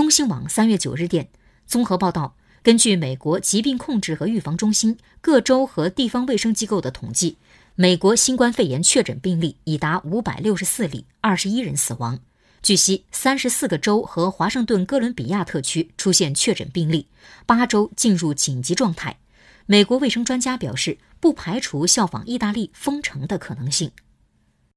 中新网三月九日电，综合报道，根据美国疾病控制和预防中心各州和地方卫生机构的统计，美国新冠肺炎确诊病例已达五百六十四例，二十一人死亡。据悉，三十四个州和华盛顿哥伦比亚特区出现确诊病例，八州进入紧急状态。美国卫生专家表示，不排除效仿意大利封城的可能性。